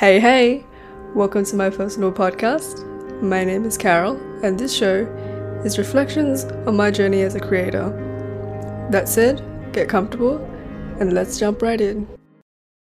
Hey, hey! Welcome to my personal podcast. My name is Carol, and this show is reflections on my journey as a creator. That said, get comfortable and let's jump right in.